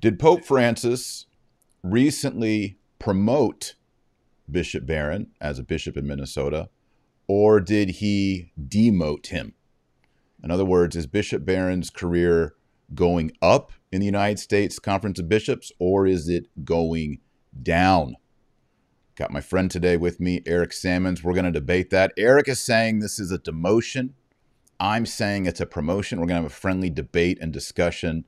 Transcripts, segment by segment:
Did Pope Francis recently promote Bishop Barron as a bishop in Minnesota, or did he demote him? In other words, is Bishop Barron's career going up in the United States Conference of Bishops, or is it going down? Got my friend today with me, Eric Sammons. We're going to debate that. Eric is saying this is a demotion. I'm saying it's a promotion. We're going to have a friendly debate and discussion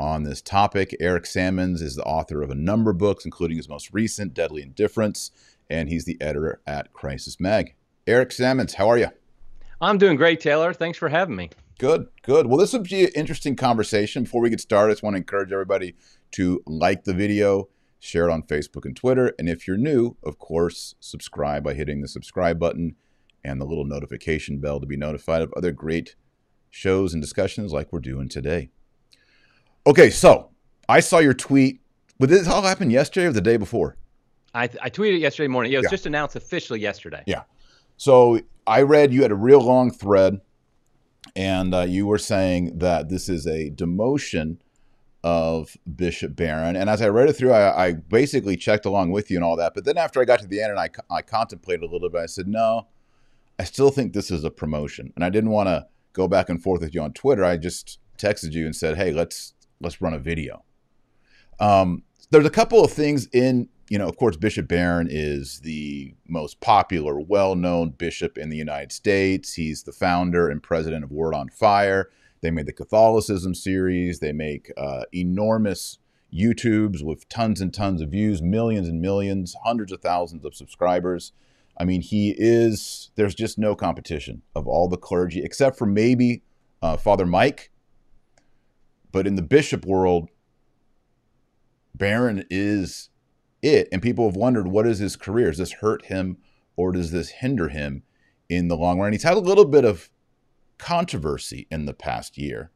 on this topic. Eric Sammons is the author of a number of books, including his most recent, Deadly Indifference, and he's the editor at Crisis Mag. Eric Sammons, how are you? I'm doing great, Taylor. Thanks for having me. Good, good. Well, this will be an interesting conversation. Before we get started, I just want to encourage everybody to like the video, share it on Facebook and Twitter. And if you're new, of course, subscribe by hitting the subscribe button and the little notification bell to be notified of other great shows and discussions like we're doing today. Okay, so I saw your tweet. But this all happened yesterday or the day before? I, I tweeted yesterday morning. It was yeah. just announced officially yesterday. Yeah. So I read you had a real long thread, and uh, you were saying that this is a demotion of Bishop Barron. And as I read it through, I, I, basically checked along with you and all that. But then after I got to the end and I, I contemplated a little bit, I said, no, I still think this is a promotion. And I didn't want to go back and forth with you on Twitter. I just texted you and said, hey, let's let's run a video. Um, there's a couple of things in, you know, of course, Bishop Barron is the most popular, well known bishop in the United States. He's the founder and president of Word on Fire. They made the Catholicism series. They make uh, enormous YouTubes with tons and tons of views, millions and millions, hundreds of thousands of subscribers. I mean, he is, there's just no competition of all the clergy, except for maybe uh, Father Mike. But in the bishop world, Barron is it. And people have wondered what is his career? Does this hurt him or does this hinder him in the long run? He's had a little bit of controversy in the past year.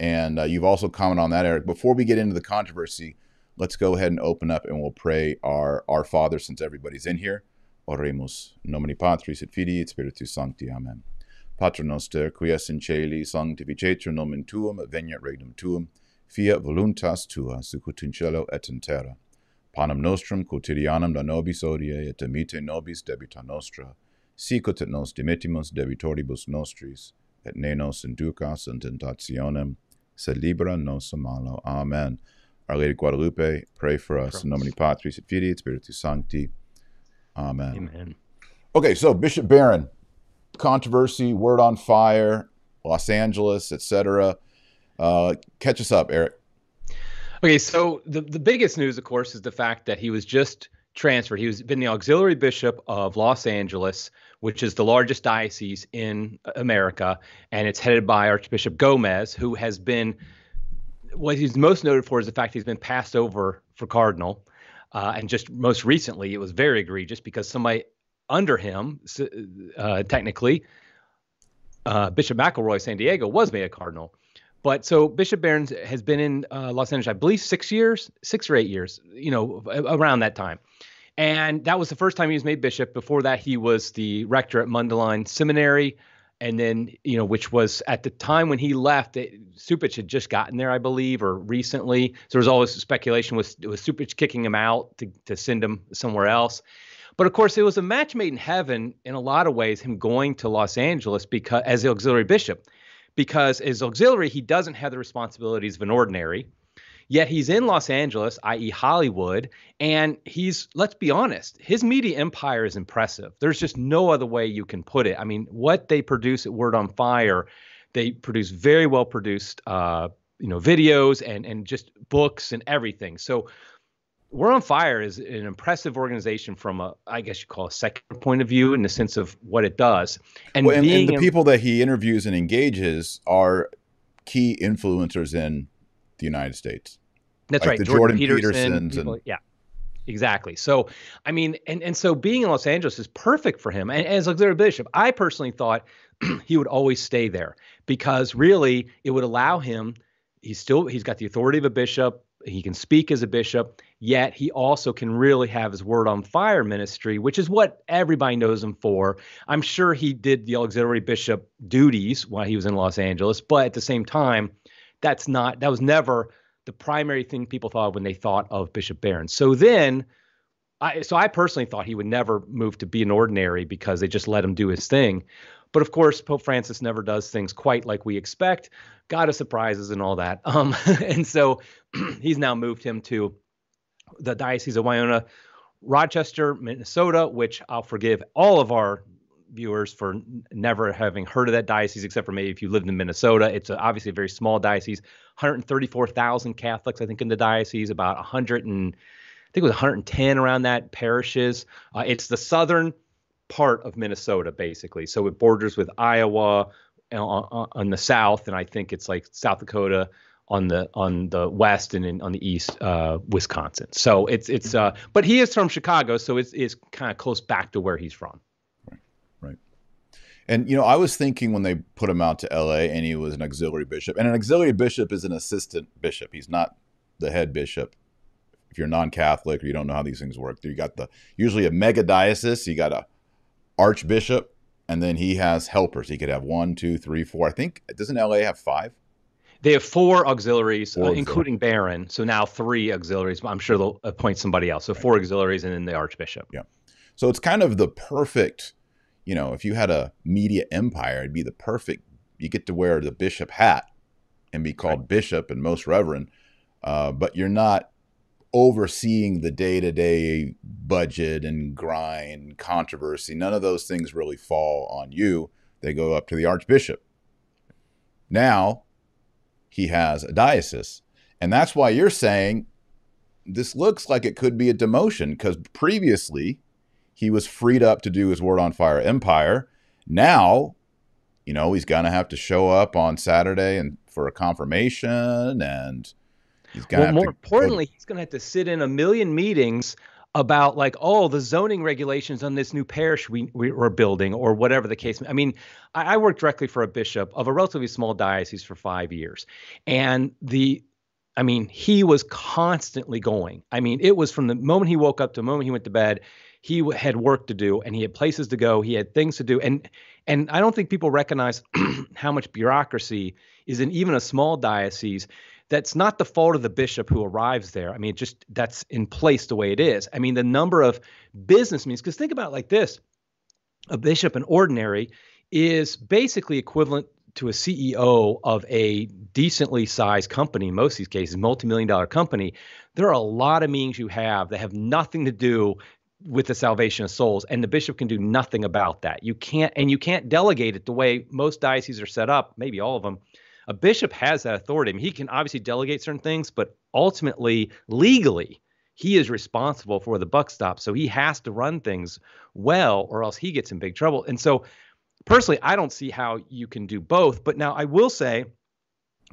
And uh, you've also commented on that, Eric. Before we get into the controversy, let's go ahead and open up and we'll pray our, our Father since everybody's in here. Oremus, nomini Patris et Filii et Spiritus Sancti. Amen. Pater noster, qui es in celi, sanctificetur nomen tuum, veniat regnum tuum, fiat voluntas tua, sicut in cielo et in terra. Panem nostrum quotidianum da nobis odie, et emite nobis debita nostra, sicut et nos dimittimus debitoribus nostris, et ne nos inducas in tentationem, sed libera nos a malo. Amen. Our Lady Guadalupe, pray for us. In nomine Patris et Filii et Spiritus Sancti. Amen. Amen. Okay, so Bishop Barron, controversy, word on fire, Los Angeles, etc. Uh, catch us up, Eric. Okay, so the, the biggest news, of course, is the fact that he was just transferred. He was been the auxiliary bishop of Los Angeles, which is the largest diocese in America, and it's headed by Archbishop Gomez, who has been what he's most noted for is the fact he's been passed over for cardinal. Uh, and just most recently, it was very egregious because somebody under him, uh, technically, uh, Bishop McElroy San Diego was made a cardinal. But so Bishop Barron has been in uh, Los Angeles, I believe, six years, six or eight years, you know, around that time. And that was the first time he was made bishop. Before that, he was the rector at Mundelein Seminary. And then, you know, which was at the time when he left, it, Cupich had just gotten there, I believe, or recently. So there was always speculation was was Cupich kicking him out to, to send him somewhere else. But of course, it was a match made in heaven in a lot of ways, him going to Los Angeles because as the auxiliary bishop, because as auxiliary, he doesn't have the responsibilities of an ordinary. Yet he's in Los Angeles, i.e., Hollywood, and he's, let's be honest, his media empire is impressive. There's just no other way you can put it. I mean, what they produce at Word on Fire, they produce very well produced, uh, you know, videos and and just books and everything. So Word on Fire is an impressive organization from a, I guess you call a secular point of view in the sense of what it does. And, well, and, and the in, people that he interviews and engages are key influencers in the United States. That's like right. Jordan, Jordan Peterson. People, and, yeah. Exactly. So, I mean, and and so being in Los Angeles is perfect for him. And, and as auxiliary bishop, I personally thought he would always stay there because really it would allow him. He's still he's got the authority of a bishop. He can speak as a bishop yet he also can really have his word on fire ministry, which is what everybody knows him for. I'm sure he did the auxiliary bishop duties while he was in Los Angeles, but at the same time, that's not that was never the primary thing people thought when they thought of Bishop Barron. So then, I, so I personally thought he would never move to be an ordinary because they just let him do his thing. But of course, Pope Francis never does things quite like we expect. God of surprises and all that. Um, and so he's now moved him to the Diocese of Winona, Rochester, Minnesota, which I'll forgive all of our viewers for never having heard of that diocese, except for maybe if you lived in Minnesota. It's a, obviously a very small diocese, 134,000 Catholics, I think, in the diocese, about 100 and I think it was 110 around that parishes. Uh, it's the southern part of Minnesota, basically. So it borders with Iowa on, on, on the south, and I think it's like South Dakota on the on the west and in, on the east, uh, Wisconsin. So it's it's uh, but he is from Chicago, so it's it's kind of close back to where he's from. Right, right. And you know, I was thinking when they put him out to L.A. and he was an auxiliary bishop, and an auxiliary bishop is an assistant bishop. He's not the head bishop. If you're non-Catholic or you don't know how these things work, you got the usually a mega diocese. You got a archbishop, and then he has helpers. He could have one, two, three, four. I think doesn't LA have five? They have four auxiliaries, four uh, including Barron. So now three auxiliaries. But I'm sure they'll appoint somebody else. So right. four auxiliaries and then the archbishop. Yeah. So it's kind of the perfect, you know, if you had a media empire, it'd be the perfect. You get to wear the bishop hat and be called right. bishop and most reverend, uh, but you're not overseeing the day-to-day budget and grind controversy none of those things really fall on you they go up to the archbishop now he has a diocese. And that's why you're saying this looks like it could be a demotion because previously he was freed up to do his Word on Fire Empire. Now, you know, he's going to have to show up on Saturday and for a confirmation and he's going well, to more importantly, he's going to have to sit in a million meetings about like oh the zoning regulations on this new parish we, we are building or whatever the case i mean I, I worked directly for a bishop of a relatively small diocese for five years. And the i mean he was constantly going. I mean it was from the moment he woke up to the moment he went to bed he had work to do and he had places to go he had things to do. And and i don't think people recognize how much bureaucracy is in even a small diocese that's not the fault of the bishop who arrives there. I mean, just that's in place the way it is. I mean, the number of business meetings, because think about it like this a bishop, an ordinary, is basically equivalent to a CEO of a decently sized company, in most of these cases, multi-million dollar company, there are a lot of meetings you have that have nothing to do with the salvation of souls, and the bishop can do nothing about that. You can't, and you can't delegate it the way most dioceses are set up, maybe all of them, a bishop has that authority. I mean, he can obviously delegate certain things, but ultimately, legally, he is responsible for the buck stop. So he has to run things well, or else he gets in big trouble. And so, personally, I don't see how you can do both. But now I will say,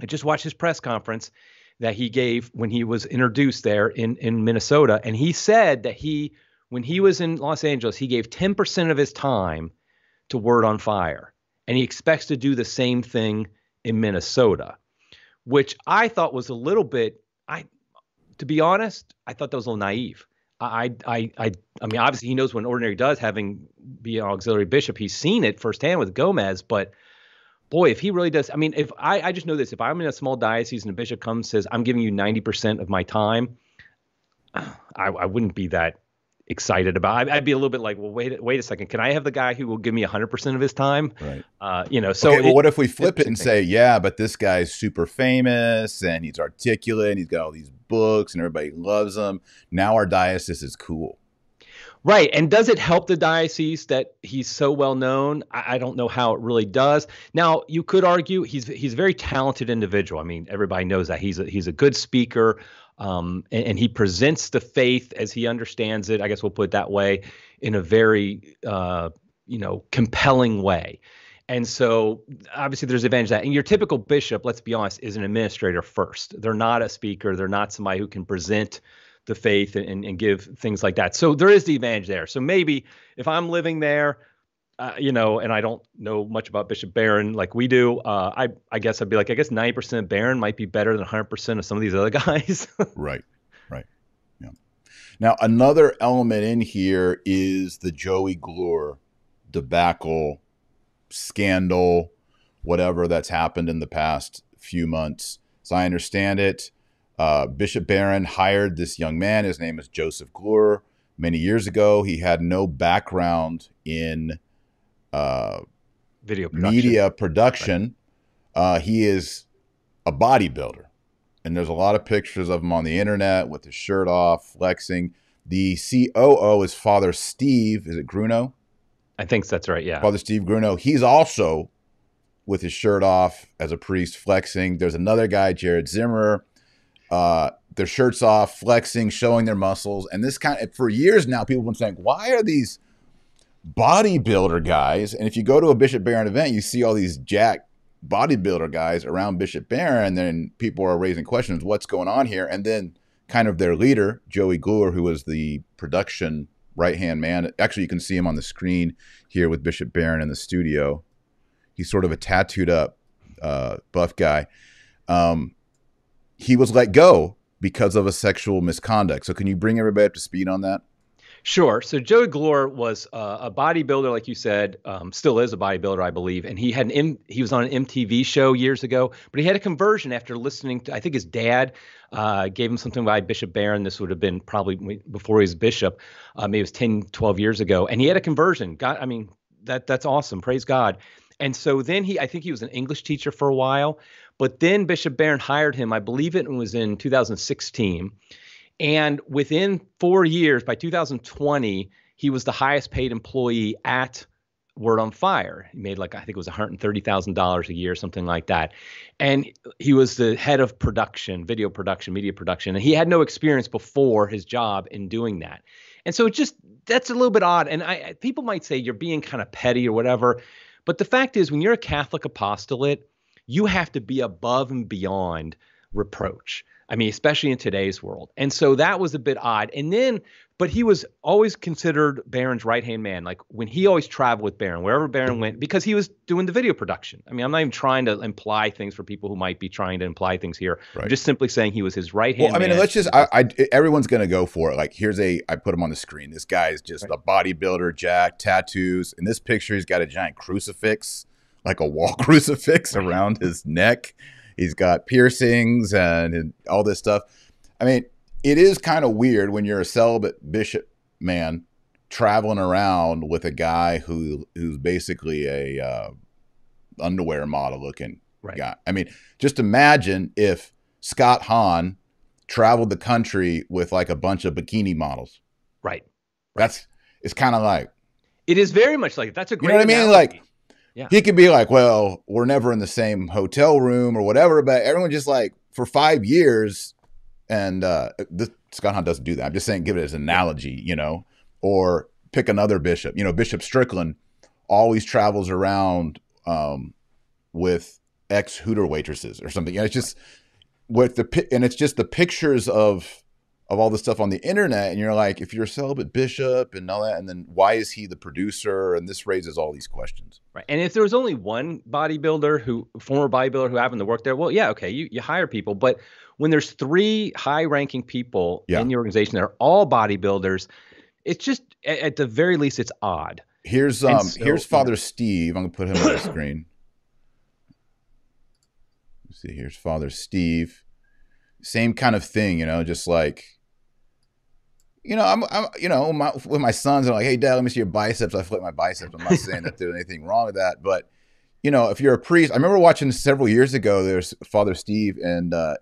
I just watched his press conference that he gave when he was introduced there in in Minnesota, and he said that he, when he was in Los Angeles, he gave 10% of his time to Word on Fire, and he expects to do the same thing in Minnesota, which I thought was a little bit I to be honest, I thought that was a little naive. I I I I mean obviously he knows what an ordinary does having be an auxiliary bishop. He's seen it firsthand with Gomez, but boy, if he really does, I mean, if I, I just know this, if I'm in a small diocese and a bishop comes says, I'm giving you 90% of my time, I, I wouldn't be that excited about. I'd be a little bit like, well, wait, wait a second. Can I have the guy who will give me 100% of his time? Right. Uh, you know, so. Okay, well, it, what if we flip it and say, yeah, but this guy's super famous and he's articulate and he's got all these books and everybody loves him. Now our diocese is cool. Right. And does it help the diocese that he's so well known? I, I, don't know how it really does. Now, you could argue he's he's a very talented individual. I mean, everybody knows that he's a, he's a good speaker. Um, and, and, he presents the faith as he understands it. I guess we'll put it that way, in a very uh, you know compelling way. And so obviously there's advantage that. And your typical bishop, let's be honest, is an administrator first. They're not a speaker. They're not somebody who can present the faith and, and give things like that. So there is the advantage there. So maybe if I'm living there, uh, you know, and I don't know much about Bishop Barron like we do. Uh, I I guess I'd be like, I guess 90% of Barron might be better than 100% of some of these other guys. right, right, yeah. Now another element in here is the Joey Gloor debacle, scandal, whatever that's happened in the past few months. As I understand it, Uh, Bishop Barron hired this young man. His name is Joseph Gloor. Many years ago, he had no background in uh, video production. media production. Right. Uh, he is a bodybuilder, and there's a lot of pictures of him on the internet with his shirt off, flexing. The COO is Father Steve. Is it Grunow? I think that's right. Yeah, Father Steve Grunow. He's also with his shirt off as a priest, flexing. There's another guy, Jared Zimmer uh, their shirts off, flexing, showing their muscles. And this kind of, for years now, people have been saying, why are these bodybuilder guys? And if you go to a Bishop Barron event, you see all these jack bodybuilder guys around Bishop Barron, and then people are raising questions, what's going on here? And then kind of their leader, Joey Gloor, who was the production right hand man. Actually, you can see him on the screen here with Bishop Barron in the studio. He's sort of a tattooed up uh, buff guy. Um, he was let go because of a sexual misconduct. So can you bring everybody up to speed on that? Sure. So Joey Gloor was uh, a bodybuilder, like you said, um, still is a bodybuilder, I believe, and he had an M- he was on an MTV show years ago. But he had a conversion after listening to I think his dad uh, gave him something by Bishop Barron. This would have been probably before he was bishop, maybe it was 10, 12 years ago, and he had a conversion. God, I mean that that's awesome. Praise God. And so then he, I think he was an English teacher for a while, but then Bishop Barron hired him. I believe it was in 2016. And within four years, by 2020, he was the highest paid employee at Word on Fire. He made like I think it was $130,000 a year, something like that. And he was the head of production, video production, media production, and he had no experience before his job in doing that. And so it just that's a little bit odd. And I people might say you're being kind of petty or whatever, but the fact is when you're a Catholic apostolate, you have to be above and beyond reproach. I mean, especially in today's world. And so that was a bit odd. And then, but he was always considered Barron's right hand man. Like when he always traveled with Barron, wherever Barron went, because he was doing the video production. I mean, I'm not even trying to imply things for people who might be trying to imply things here. Right. I'm just simply saying he was his right hand. Well, I mean, man. let's just, I, I, everyone's going to go for it. Like, here's a, I put him on the screen. This guy is just right. a bodybuilder, jack, tattoos. In this picture, he's got a giant crucifix like a wall crucifix around his neck. He's got piercings and, all this stuff. I mean, it is kind of weird when you're a celibate bishop man traveling around with a guy who who's basically a uh, underwear model looking right. guy. I mean, just imagine if Scott Hahn traveled the country with like a bunch of bikini models. Right. That's it's kind of like it is very much like that's a great. You know what I mean? Like yeah. He could be like, well, we're never in the same hotel room or whatever, but everyone just like for five years, and uh, this, Scott Hahn doesn't do that. I'm just saying, give it as an analogy, you know, or pick another bishop. You know, Bishop Strickland always travels around um, with ex Hooter waitresses or something. You know, it's just with the and it's just the pictures of of all the stuff on the internet and you're like if you're a celibate bishop and all that and then why is he the producer? And this raises all these questions. Right and if there was only one bodybuilder who former bodybuilder who happened to work there well yeah okay you, you hire people but when there's three high ranking people yeah. in the organization that are all bodybuilders it's just at the very least it's odd. Here's um so, here's father yeah. steve. I'm gonna put him on the screen. Let's see here's father steve. Same kind of thing you know just like you know, I'm, I'm you know, my, with my sons, I'm like, hey, dad, let me see your biceps. I flip my biceps. I'm not saying that there's anything wrong with that, but you know, if you're a priest, I remember watching several years ago. There's Father Steve, and uh,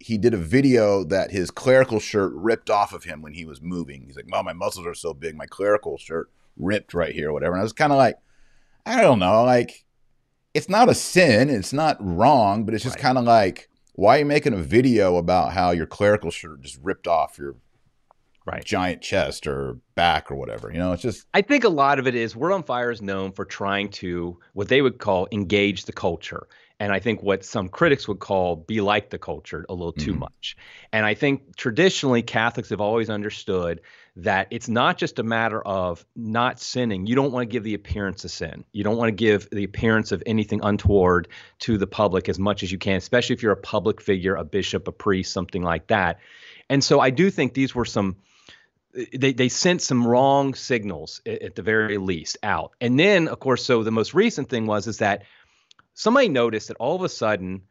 he did a video that his clerical shirt ripped off of him when he was moving. He's like, "Well, my muscles are so big, my clerical shirt ripped right here, or whatever." And I was kind of like, I don't know, like it's not a sin, it's not wrong, but it's just right. kind of like, why are you making a video about how your clerical shirt just ripped off your right. giant chest or back or whatever. You know, it's just. I think a lot of it is Word on Fire is known for trying to what they would call engage the culture. And I think what some critics would call be like the culture a little too mm-hmm. much. And I think traditionally Catholics have always understood that it's not just a matter of not sinning. You don't want to give the appearance of sin. You don't want to give the appearance of anything untoward to the public as much as you can, especially if you're a public figure, a bishop, a priest, something like that. And so I do think these were some they they sent some wrong signals at, at, the very least out. And then, of course, so the most recent thing was is that somebody noticed that all of a sudden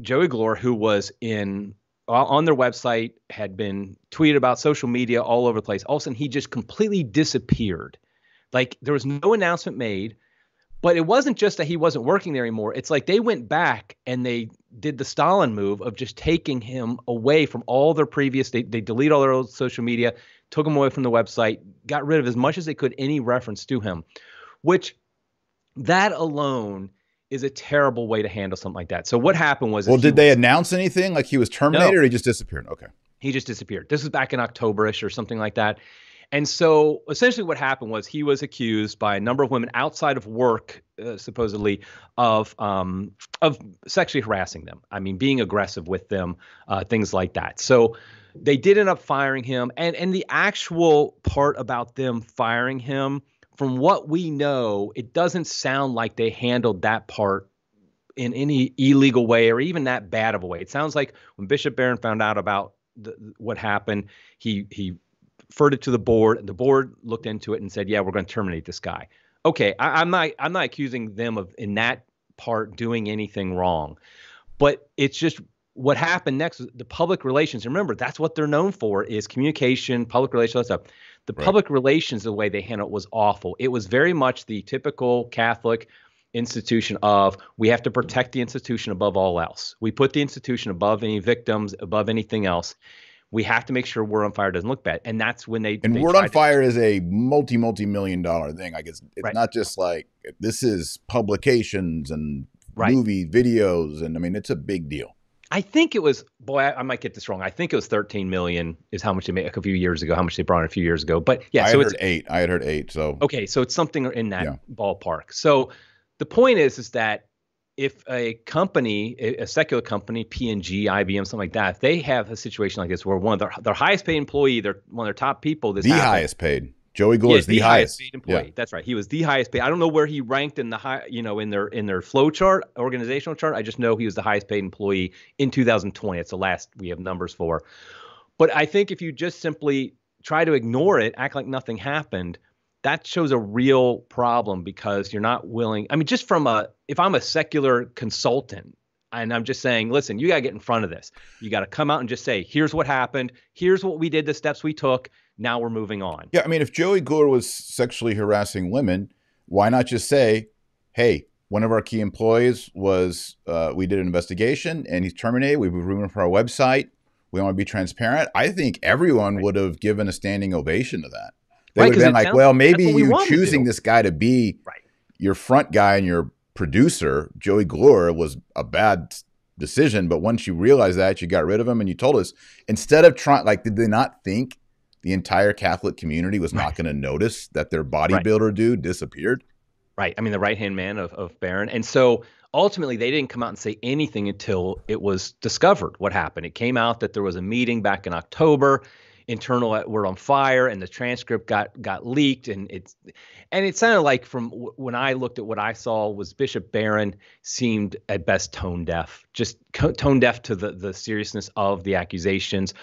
Joey Gloor, who was in on their website, had been tweeted about social media all over the place. All of a sudden, he just completely disappeared. Like there was no announcement made. But it wasn't just that he wasn't working there anymore. It's like they went back and they did the Stalin move of just taking him away from all their previous. They they delete all their old social media, took him away from the website, got rid of as much as they could any reference to him, which that alone is a terrible way to handle something like that. So what happened was Well, did they announce anything like he was terminated no. or he just disappeared? Okay. He just disappeared. This was back in Octoberish or something like that. And so essentially what happened was he was accused by a number of women outside of work uh, supposedly of um, of sexually harassing them. I mean being aggressive with them, uh, things like that. So they did end up firing him and and the actual part about them firing him from what we know, it doesn't sound like they handled that part in any illegal way or even that bad of a way. It sounds like when Bishop Barron found out about the, what happened, he he referred it to the board, and the board looked into it and said, "Yeah, we're going to terminate this guy." Okay, I, I'm not I'm not accusing them of in that part doing anything wrong, but it's just what happened next. Was the public relations. Remember, that's what they're known for: is communication, public relations, stuff. The right. public relations, the way they handled it was awful. It was very much the typical Catholic institution of we have to protect the institution above all else. We put the institution above any victims, above anything else. We have to make sure Word on Fire doesn't look bad, and that's when they. And they Word on Fire is a multi multi million dollar thing. I guess it's right. not just like this is publications and right. movie videos, and I mean it's a big deal. I think it was boy, I, I, might get this wrong. I think it was 13 million is how much they made a few years ago, how much they brought in a few years ago. But yeah, I so had heard eight. I had heard eight. So okay, so it's something in that yeah. ballpark. So the point is, is that if a company, a, secular company, P&G, IBM, something like that, if they have a situation like this where one of their their highest paid employee, their one of their top people, this the highest paid Joey Gloor yeah, is the, the highest. highest paid employee. Yeah. That's right. He was the highest paid. I don't know where he ranked in the high, you know, in their in their flow chart, organizational chart. I just know he was the highest paid employee in 2020. It's the last we have numbers for. But I think if you just simply try to ignore it, act like nothing happened, that shows a real problem because you're not willing. I mean, just from a if I'm a secular consultant and I'm just saying, listen, you got to get in front of this. You got to come out and just say, here's what happened. Here's what we did, the steps we took now we're moving on. Yeah, I mean, if Joey Gloor was sexually harassing women, why not just say, hey, one of our key employees was, uh, we did an investigation and he's terminated. We've removed him from our website. We want to be transparent. I think everyone right. would have given a standing ovation to that. They right, would have been like, well, maybe you choosing this guy to be right. your front guy and your producer, Joey Gloor, was a bad decision. But once you realized that, you got rid of him and you told us instead of trying, like, did they not think the entire Catholic community was not going to notice that their bodybuilder right. dude disappeared. Right. I mean, the right hand man of, of Barron. And so ultimately, they didn't come out and say anything until it was discovered what happened. It came out that there was a meeting back in October. Internal Word on Fire, and the transcript got got leaked, and it's and it sounded like from w- when I looked at what I saw was Bishop Barron seemed at best tone deaf, just co- tone deaf to the the seriousness of the accusations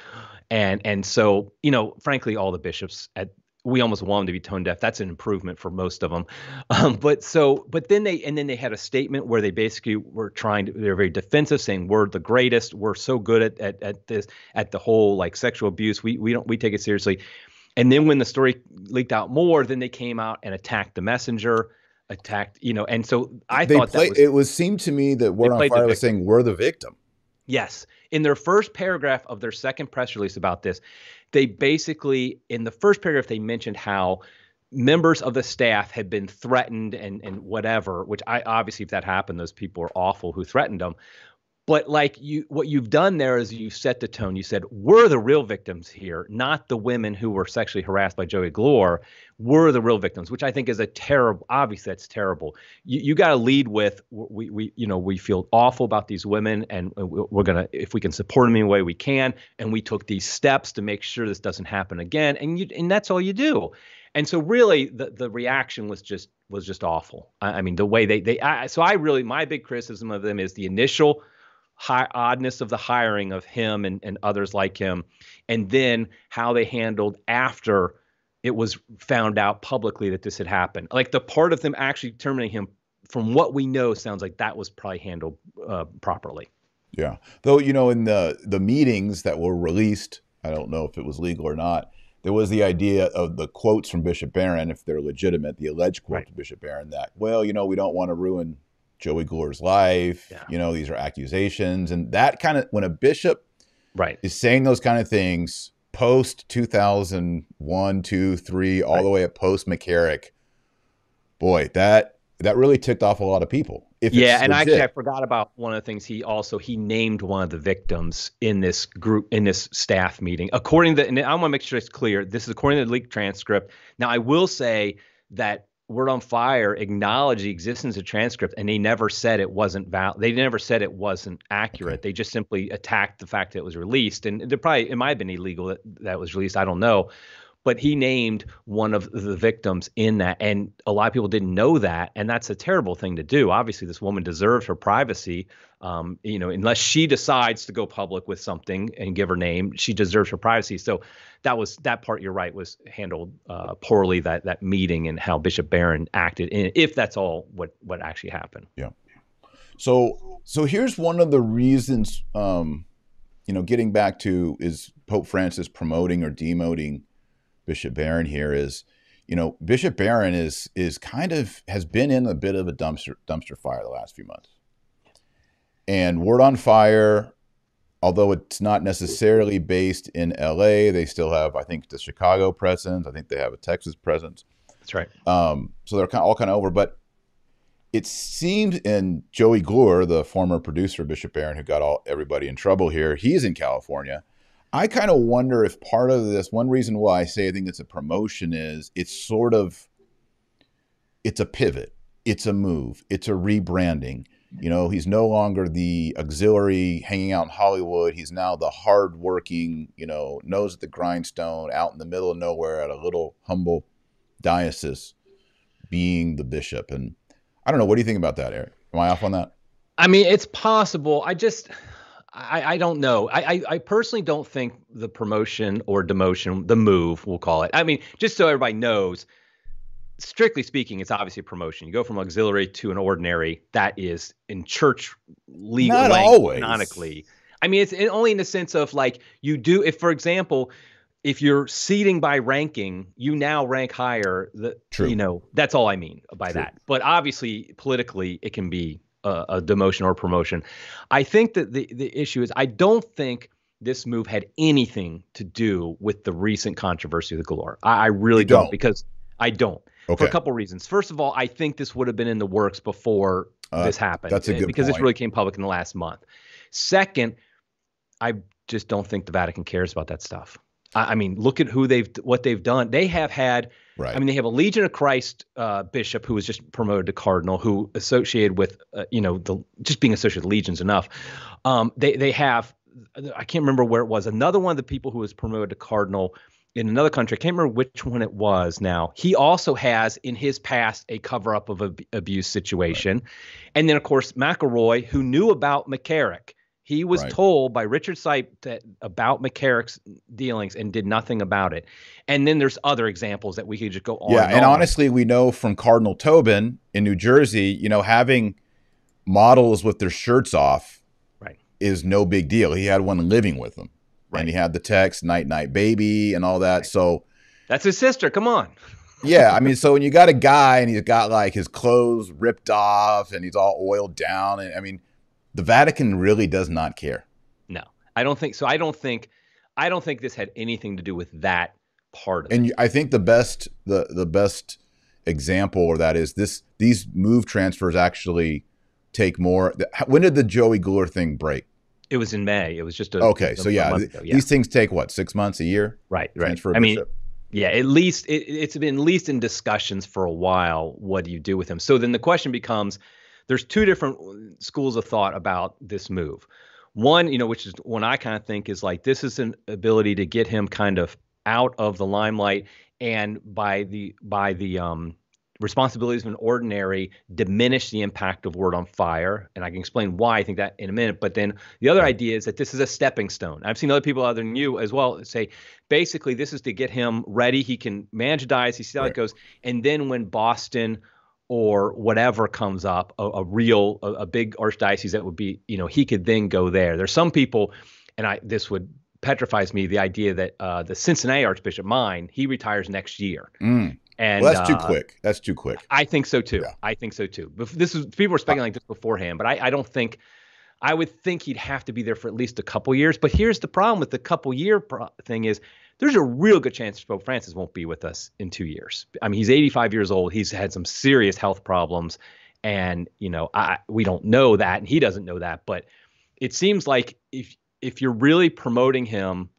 and and so you know frankly all the bishops at we almost want them to be tone deaf. That's an improvement for most of them um, but so but then they and then they had a statement where they basically were trying to they're very defensive saying we're the greatest. We're so good at, at at this at the whole like sexual abuse. We we don't we take it seriously. And then when the story leaked out more then they came out and attacked the messenger attacked you know and so i they thought play, was, it was seemed to me that Word on Fire was saying we're the victim. Yes. In their first paragraph of their second press release about this, they basically, in the first paragraph, they mentioned how members of the staff had been threatened and and whatever which i obviously if that happened those people are awful who threatened them but like you what you've done there is you set the tone. You said we're the real victims here not the women who were sexually harassed by joey gloor. We're the real victims which i think is a terrible obviously that's terrible. You, you got to lead with we, we you know we feel awful about these women and uh, we're gonna if we can support them in any way we can. And we took these steps to make sure this doesn't happen again. And you and that's all you do. And so really the the reaction was just was just awful. I, I mean the way they they I, so i really my big criticism of them is the initial high oddness of the hiring of him and, and others like him, and then how they handled after it was found out publicly that this had happened. Like the part of them actually terminating him, from what we know, sounds like that was probably handled uh, properly. Yeah. Though, you know, in the the meetings that were released, I don't know if it was legal or not, there was the idea of the quotes from Bishop Barron, if they're legitimate, the alleged quote right. to Bishop Barron that, well, you know, we don't want to ruin Joey Gloor's life. Yeah. You know, these are accusations. And that kind of, when a bishop right. is saying those kind of things post 2001, 2, 3, all right. the way up post McCarrick, boy, that that really ticked off a lot of people. yeah, and actually, I forgot about one of the things he also he named one of the victims in this group in this staff meeting. According to, and I want to make sure it's clear. This is according to the leaked transcript. Now, I will say that Word on Fire acknowledged the existence of transcript, and they never said it wasn't val. They never said it wasn't accurate. Okay. They just simply attacked the fact that it was released, and there probably it might have been illegal that that was released. I don't know, but he named one of the victims in that and a lot of people didn't know that and that's a terrible thing to do. Obviously this woman deserves her privacy um, you know unless she decides to go public with something and give her name she deserves her privacy. So that was that part you're right was handled uh, poorly that that meeting and how bishop barron acted in if that's all what what actually happened. Yeah. So so here's one of the reasons um, you know getting back to is pope francis promoting or demoting Bishop Barron here is, you know, Bishop Barron is is kind of has been in a bit of a dumpster dumpster fire the last few months. And Word on Fire, although it's not necessarily based in LA, they still have, I think, the Chicago presence. I think they have a Texas presence. That's right. Um, so they're kind of, all kind of over. But it seemed, and Joey Gloor, the former producer of Bishop Barron, who got all everybody in trouble here, he's in California. I kind of wonder if part of this, one reason why I say I think it's a promotion is it's sort of, it's a pivot, it's a move, it's a rebranding. You know, he's no longer the auxiliary hanging out in Hollywood. He's now the hardworking, you know, nose at the grindstone, out in the middle of nowhere at a little humble diocese, being the bishop. And I don't know. What do you think about that, Eric? Am I off on that? I mean, it's possible. I just I, I don't know. I, I, I personally don't think the promotion or demotion, the move, we'll call it. I mean, just so everybody knows, strictly speaking, it's obviously a promotion. You go from auxiliary to an ordinary. That is in church legal Not always. canonically. I mean, it's only in the sense of like you do. If, for example, if you're seating by ranking, you now rank higher. The, True. You know, that's all I mean by True. that. But obviously, politically, it can be a, a demotion or promotion. I think that the the issue is I don't think this move had anything to do with the recent controversy with Gloor. I, I really don't. don't. because I don't. Okay. For a couple reasons. First of all, I think this would have been in the works before uh, this happened. That's a good because point. this really came public in the last month. Second, I just don't think the Vatican cares about that stuff. I, I mean, look at who they've what they've done. They have had Right. I mean, they have a Legion of Christ uh, bishop who was just promoted to cardinal, who associated with, uh, you know, the just being associated with legions enough. Um, they they have, I can't remember where it was. Another one of the people who was promoted to cardinal in another country. I can't remember which one it was. Now he also has in his past a cover up of ab- abuse situation, right. and then of course McElroy, who knew about McCarrick he was right. told by Richard Sipe that, about McCarrick's dealings and did nothing about it. And then there's other examples that we could just go on. Yeah, and, and honestly, we know from Cardinal Tobin in New Jersey, you know, having models with their shirts off right. is no big deal. He had one living with him. Right. And he had the text "night night baby" and all that. Right. So that's his sister. Come on. yeah, I mean, so when you got a guy and he's got like his clothes ripped off and he's all oiled down, and I mean, the Vatican really does not care. No, I don't think so. I don't think I don't think this had anything to do with that part of and it. I think the best the the best example of that is this these move transfers actually take more when did the Joey Gloor thing break? It was in May. It was just a Okay, a, so yeah, yeah, these things take what, 6 months, a year? Right, right. I mean yeah, at least it, it's been at least in discussions for a while. What do you do with him? So then the question becomes, there's two different schools of thought about this move. One, you know, which is one I kind of think is like this is an ability to get him kind of out of the limelight and by the by the um, responsibilities of an ordinary diminish the impact of word on fire. And i can explain why i think that in a minute. But then the other idea is that this is a stepping stone. I've seen other people other than you as well say basically this is to get him ready. He can manage diocese see how right. it goes. And then when boston or whatever comes up, a, a real, a, a, big archdiocese that would be, you know, he could then go there. There's some people, and I this would petrifies me the idea that uh, the Cincinnati Archbishop, mine, he retires next year. Mm. And well, that's uh, too quick. That's too quick. I think so too. Yeah. I think so too. But this is people were speculating like this beforehand, but I, I don't think. I would think he'd have to be there for at least a couple years. But here's the problem with the couple year pro- thing is there's a real good chance Pope Francis won't be with us in two years. I mean, he's 85 years old. He's had some serious health problems, and you know, I, we don't know that, and he doesn't know that. But it seems like if if you're really promoting him,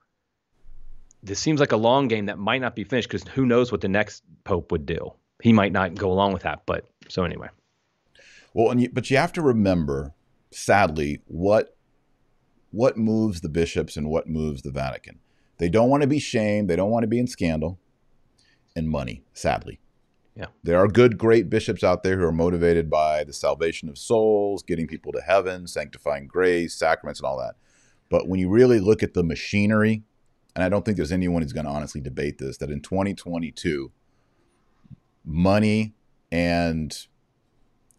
this seems like a long game that might not be finished because who knows what the next pope would do. He might not go along with that. But so anyway. Well, and you, but you have to remember, sadly, what what moves the bishops and what moves the Vatican. They don't want to be shamed. They don't want to be in scandal, and money. Sadly. Yeah. There are good, great bishops out there who are motivated by the salvation of souls, getting people to heaven, sanctifying grace, sacraments, and all that. But when you really look at the machinery, and I don't think there's anyone who's going to honestly debate this, that in 2022, money and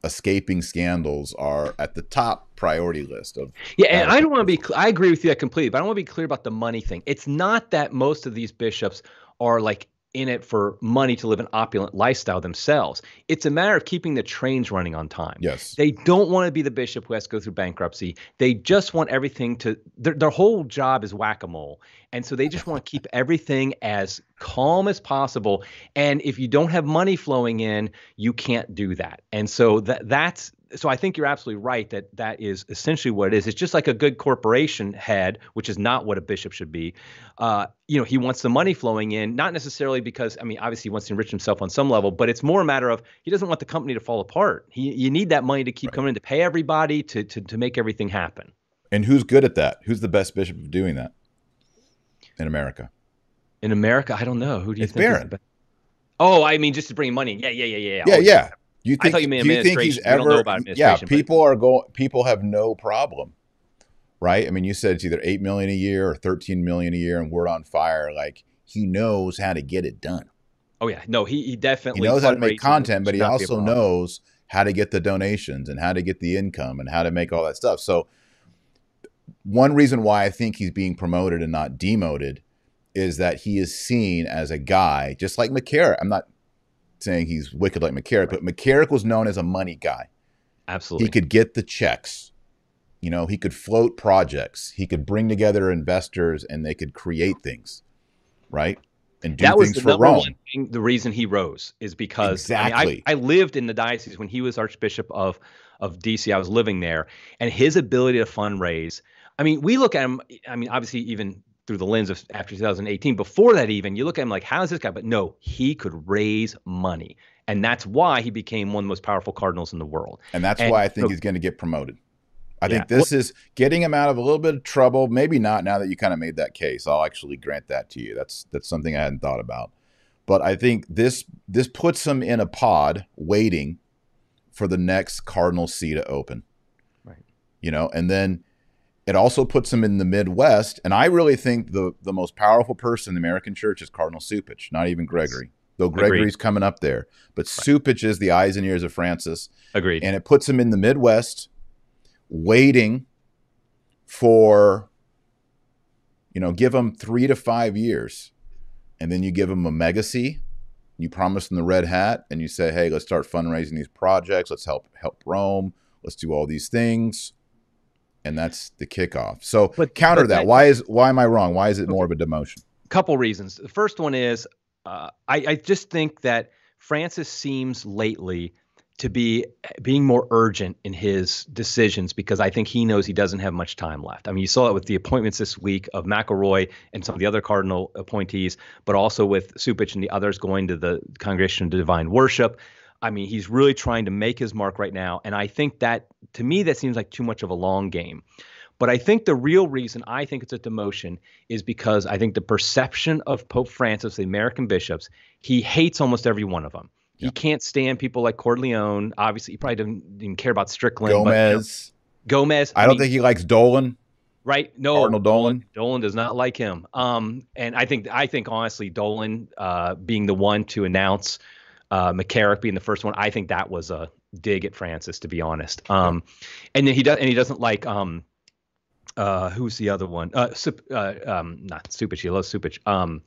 escaping scandals are at the top priority list of yeah and i don't want to be i agree with you that completely but i want to be clear about the money thing. It's not that most of these bishops are like in it for money to live an opulent lifestyle themselves. It's a matter of keeping the trains running on time. Yes. They don't want to be the bishop who has to go through bankruptcy. They just want everything to, their, their whole job is whack a mole. And so they just want to keep everything as calm as possible. And if you don't have money flowing in, you can't do that. And so that that's, so I think you're absolutely right that that is essentially what it is. It's just like a good corporation head, which is not what a bishop should be. Uh, you know, he wants the money flowing in, not necessarily because I mean, obviously he wants to enrich himself on some level, but it's more a matter of he doesn't want the company to fall apart. He, you need that money to keep right. coming in to pay everybody to, to to make everything happen. And who's good at that? Who's the best bishop of doing that in America? In America, I don't know. Who do you it's think? Barron. Oh, I mean, just to bring money. Yeah, yeah, yeah, yeah. Yeah, yeah. You think, I thought you meant administration. You think he's ever, yeah, people but. are going. People have no problem, right? I mean, you said it's either eight million a year or thirteen million a year, and Word on Fire. Like he knows how to get it done. Oh yeah, no, he, he definitely he knows how to make content, but he also knows how to get the donations and how to get the income and how to make all that stuff. So one reason why I think he's being promoted and not demoted is that he is seen as a guy, just like McCarrick. I'm not saying he's wicked like McCarrick, but McCarrick was known as a money guy. Absolutely. He could get the checks. You know, he could float projects. He could bring together investors and they could create things, right? And do that was the for Rome. One thing, the reason he rose is because exactly. I, mean, I, I lived in the diocese when he was Archbishop of of DC. I was living there, and his ability to fundraise. I mean, we look at him. I mean, obviously, even through the lens of after 2018. Before that, even you look at him like, how is this guy? But no, he could raise money, and that's why he became one of the most powerful cardinals in the world. And that's and, why I think so, he's going to get promoted. I yeah. think this well, is getting him out of a little bit of trouble. Maybe not now that you kind of made that case. I'll actually grant that to you. That's that's something I hadn't thought about. But I think this this puts him in a pod waiting for the next cardinal see to open. Right. You know, and then it also puts him in the Midwest. And I really think the, the most powerful person in the American church is Cardinal Cupich, not even Gregory, though Gregory's Agreed. coming up there. But right. Cupich is the eyes and ears of Francis. Agreed. And it puts him in the Midwest waiting for, you know, give him three to five years. And then you give him a megacy. You promise him the red hat and you say, hey, let's start fundraising these projects. Let's help help Rome. Let's do all these things and that's the kickoff. So but, counter but that. Why is why am I wrong? Why is it more of a demotion? Couple reasons. The first one is uh, I, I just think that Francis seems lately to be being more urgent in his decisions because I think he knows he doesn't have much time left. I mean, you saw it with the appointments this week of McElroy and some of the other cardinal appointees, but also with Cupich and the others going to the Congregation of Divine Worship. I mean, he's really trying to make his mark right now. And I think that, to me, that seems like too much of a long game. But I think the real reason I think it's a demotion is because I think the perception of Pope Francis, the American bishops, he hates almost every one of them. Yeah. He can't stand people like Cordileone. Obviously, he probably didn't, even care about Strickland. Gomez. But, you know, Gomez. I, I don't mean, think he likes Dolan. Right? No, Cardinal Dolan. Dolan does not like him. Um, and I think I think honestly, Dolan uh, being the one to announce uh, McCarrick being the first one. I think that was a dig at Francis, to be honest. Um, and then he does, and he doesn't like um, uh, who's the other one? Uh, Sup, uh um, not Cupich. He loves Cupich. Um,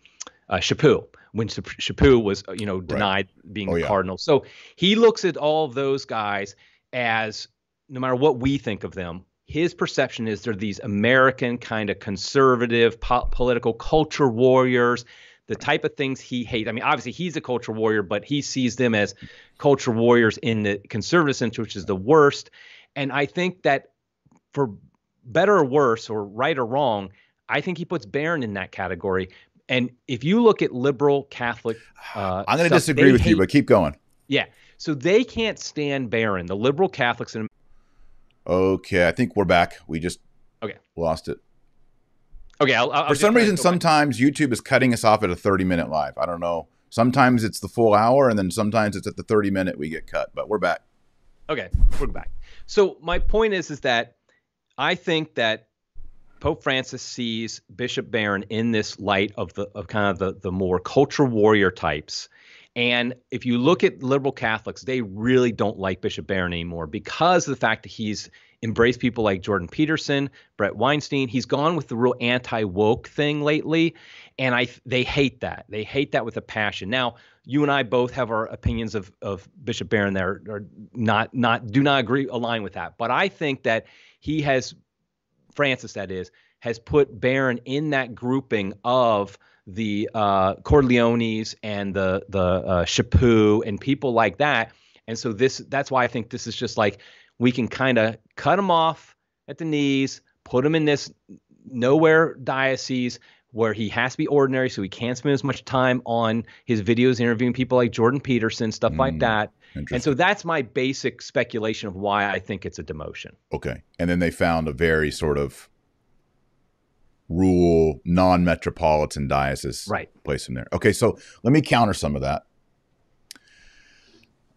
uh, Chaput when Chaput was, uh, you know, denied right. being oh, a yeah. Cardinal. So he looks at all of those guys as no matter what we think of them, his perception is they're these American kind of conservative po- political culture warriors, the type of things he hates. I mean, obviously he's a culture warrior, but he sees them as culture warriors in the conservative sense, which is the worst. And I think that for better or worse, or right or wrong, I think he puts Barron in that category. And if you look at liberal Catholic, uh, I'm going to disagree with hate, you, but keep going. Yeah, so they can't stand Barron. The liberal Catholics in Okay, I think we're back. We just okay lost it. Okay, I'll, I'll for some reason, sometimes. YouTube is cutting us off at a 30 minute live. I don't know. Sometimes it's the full hour, and then sometimes it's at the 30 minute we get cut. But we're back. Okay, we're back. So my point is, is that I think that Pope Francis sees Bishop Barron in this light of the of kind of the the more culture warrior types and if you look at liberal Catholics, they really don't like Bishop Barron anymore because of the fact that he's embraced people like Jordan Peterson, Bret Weinstein. He's gone with the real anti-woke thing lately, and I they hate that. They hate that with a passion. Now, you and I both have our opinions of of Bishop Barron that are, are not not do not agree align with that. But I think that he has Francis, that is, has put Barron in that grouping of the uh, Cordileones and the the uh, Chaput and people like that. And so this that's why I think this is just like we can kind of cut them off at the knees, put him in this nowhere diocese where he has to be ordinary, so he can't spend as much time on his videos interviewing people like Jordan Peterson, stuff mm, like that. And so that's my basic speculation of why I think it's a demotion. Okay. And then they found a very sort of rural, non-metropolitan diocese. Right. Place him there. Okay, so let me counter some of that.